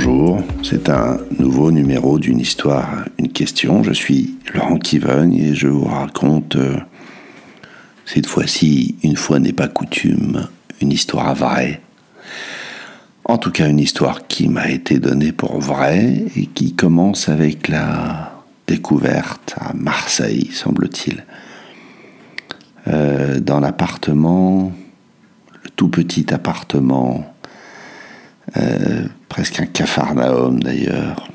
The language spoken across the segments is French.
Bonjour, c'est un nouveau numéro d'une histoire, une question. Je suis Laurent Kivogne et je vous raconte, euh, cette fois-ci, une fois n'est pas coutume, une histoire vraie. En tout cas, une histoire qui m'a été donnée pour vraie et qui commence avec la découverte à Marseille, semble-t-il, euh, dans l'appartement, le tout petit appartement euh, presque un capharnaüm d'ailleurs,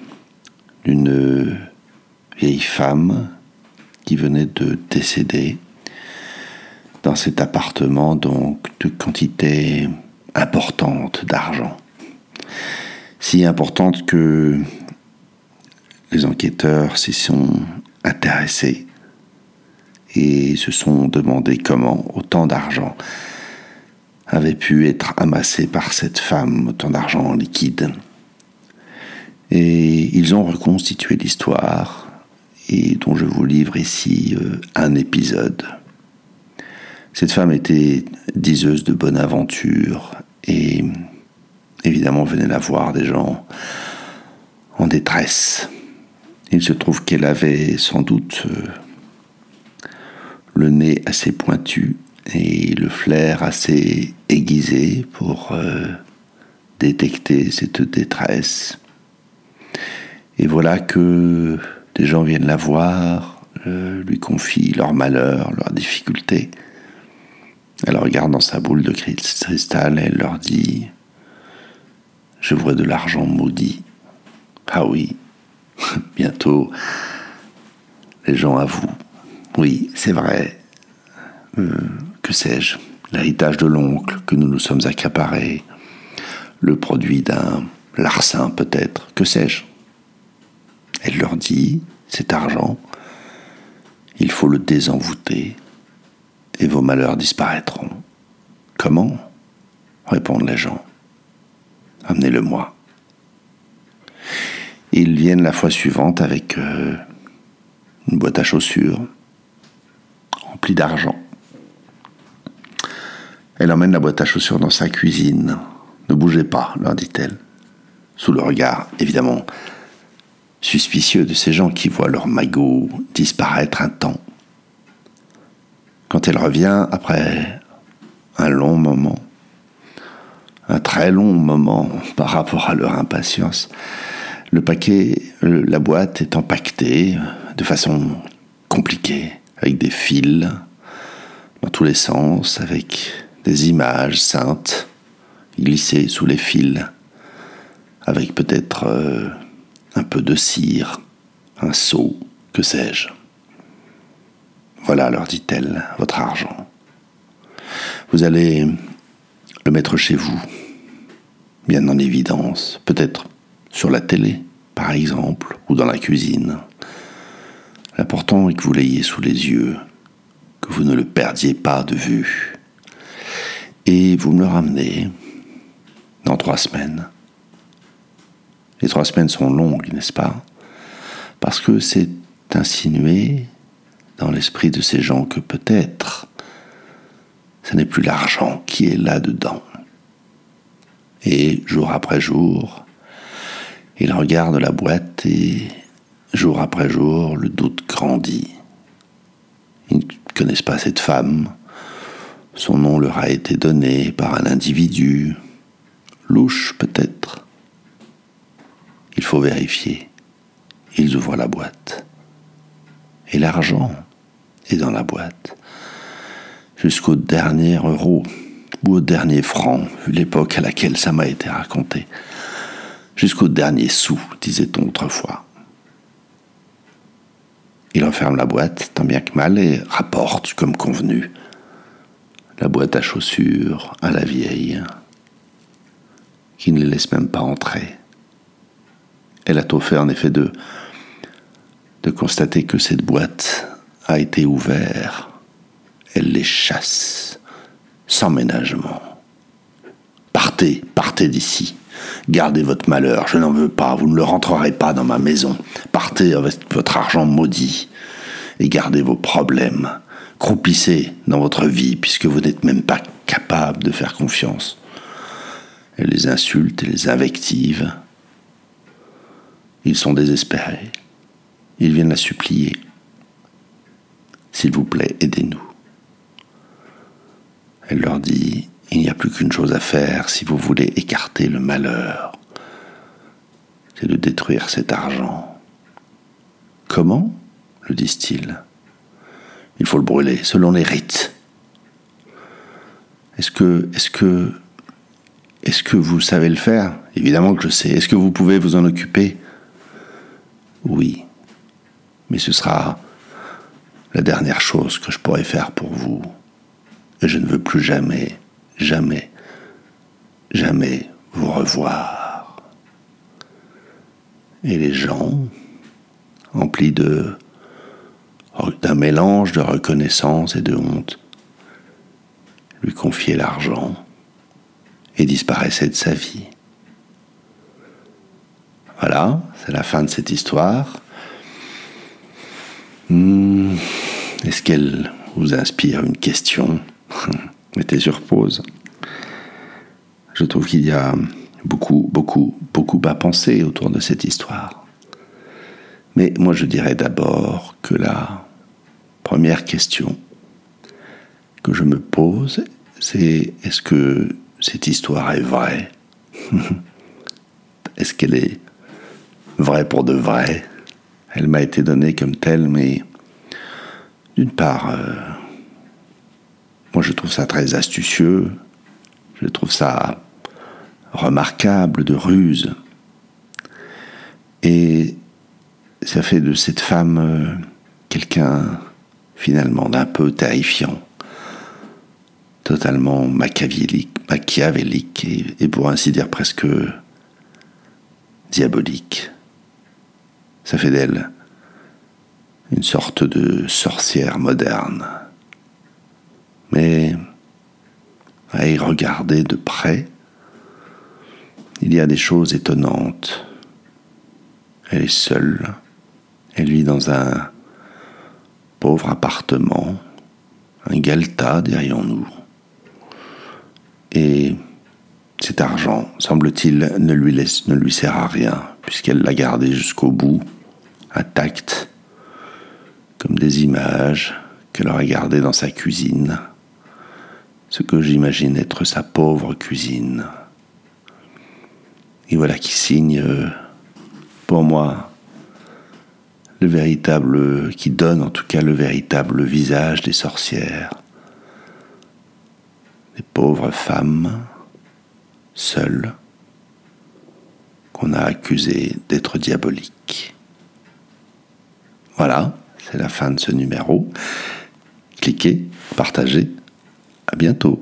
d'une vieille femme qui venait de décéder dans cet appartement donc de quantité importante d'argent. Si importante que les enquêteurs s'y sont intéressés et se sont demandé comment autant d'argent avait pu être amassé par cette femme, autant d'argent en liquide. Et ils ont reconstitué l'histoire, et dont je vous livre ici euh, un épisode. Cette femme était diseuse de bonne aventure, et évidemment venait la voir des gens en détresse. Il se trouve qu'elle avait sans doute euh, le nez assez pointu et le flair assez aiguisé pour euh, détecter cette détresse. Et voilà que des gens viennent la voir, euh, lui confient leurs malheurs, leurs difficultés. Elle regarde dans sa boule de cristal et elle leur dit Je vois de l'argent maudit. Ah oui, bientôt, les gens avouent. Oui, c'est vrai. Euh, sais-je, l'héritage de l'oncle que nous nous sommes accaparés, le produit d'un larcin peut-être, que sais-je. Elle leur dit, cet argent, il faut le désenvoûter et vos malheurs disparaîtront. Comment? répondent les gens. Amenez-le-moi. Ils viennent la fois suivante avec euh, une boîte à chaussures remplie d'argent. Elle emmène la boîte à chaussures dans sa cuisine. Ne bougez pas, leur dit-elle, sous le regard, évidemment, suspicieux de ces gens qui voient leur magot disparaître un temps. Quand elle revient, après un long moment, un très long moment par rapport à leur impatience, le paquet, la boîte est empaquetée de façon compliquée, avec des fils dans tous les sens, avec des images saintes glissées sous les fils, avec peut-être euh, un peu de cire, un seau, que sais-je. Voilà, leur dit-elle, votre argent. Vous allez le mettre chez vous, bien en évidence, peut-être sur la télé, par exemple, ou dans la cuisine. L'important est que vous l'ayez sous les yeux, que vous ne le perdiez pas de vue et vous me le ramenez dans trois semaines. Les trois semaines sont longues, n'est-ce pas? Parce que c'est insinué dans l'esprit de ces gens que peut-être ce n'est plus l'argent qui est là-dedans. Et jour après jour, ils regardent la boîte et jour après jour, le doute grandit. Ils ne connaissent pas cette femme, son nom leur a été donné par un individu, louche peut-être. Il faut vérifier. Ils ouvrent la boîte. Et l'argent est dans la boîte. Jusqu'au dernier euro ou au dernier franc, vu l'époque à laquelle ça m'a été raconté. Jusqu'au dernier sou, disait-on autrefois. Il referme la boîte, tant bien que mal, et rapporte, comme convenu, la boîte à chaussures à la vieille, qui ne les laisse même pas entrer. Elle a tout fait en effet de, de constater que cette boîte a été ouverte. Elle les chasse, sans ménagement. Partez, partez d'ici. Gardez votre malheur, je n'en veux pas, vous ne le rentrerez pas dans ma maison. Partez avec votre argent maudit et gardez vos problèmes croupissez dans votre vie puisque vous n'êtes même pas capable de faire confiance. Elle les insulte et les invective Ils sont désespérés. Ils viennent la supplier. S'il vous plaît, aidez-nous. Elle leur dit, il n'y a plus qu'une chose à faire si vous voulez écarter le malheur. C'est de détruire cet argent. Comment? le disent-ils. Il faut le brûler, selon les rites. Est-ce que, est-ce que, est-ce que vous savez le faire? Évidemment que je sais. Est-ce que vous pouvez vous en occuper? Oui. Mais ce sera la dernière chose que je pourrai faire pour vous. Et je ne veux plus jamais, jamais, jamais vous revoir. Et les gens, emplis de d'un mélange de reconnaissance et de honte, lui confiait l'argent et disparaissait de sa vie. Voilà, c'est la fin de cette histoire. Hmm, est-ce qu'elle vous inspire une question? Mettez sur pause. Je trouve qu'il y a beaucoup, beaucoup, beaucoup à penser autour de cette histoire. Mais moi je dirais d'abord que la première question que je me pose, c'est est-ce que cette histoire est vraie? Est-ce qu'elle est vraie pour de vrai? Elle m'a été donnée comme telle, mais d'une part, euh, moi je trouve ça très astucieux, je trouve ça remarquable de ruse. Et ça fait de cette femme euh, quelqu'un finalement d'un peu terrifiant, totalement machiavélique, machiavélique et, pour ainsi dire presque diabolique. Ça fait d'elle une sorte de sorcière moderne. Mais à y regarder de près, il y a des choses étonnantes. Elle est seule, elle vit dans un pauvre appartement, un galta derrière nous. Et cet argent, semble-t-il, ne lui, laisse, ne lui sert à rien, puisqu'elle l'a gardé jusqu'au bout, intact, comme des images qu'elle aurait gardées dans sa cuisine, ce que j'imagine être sa pauvre cuisine. Et voilà qui signe, pour moi, le véritable, qui donne en tout cas le véritable visage des sorcières. Des pauvres femmes, seules, qu'on a accusées d'être diaboliques. Voilà, c'est la fin de ce numéro. Cliquez, partagez. À bientôt.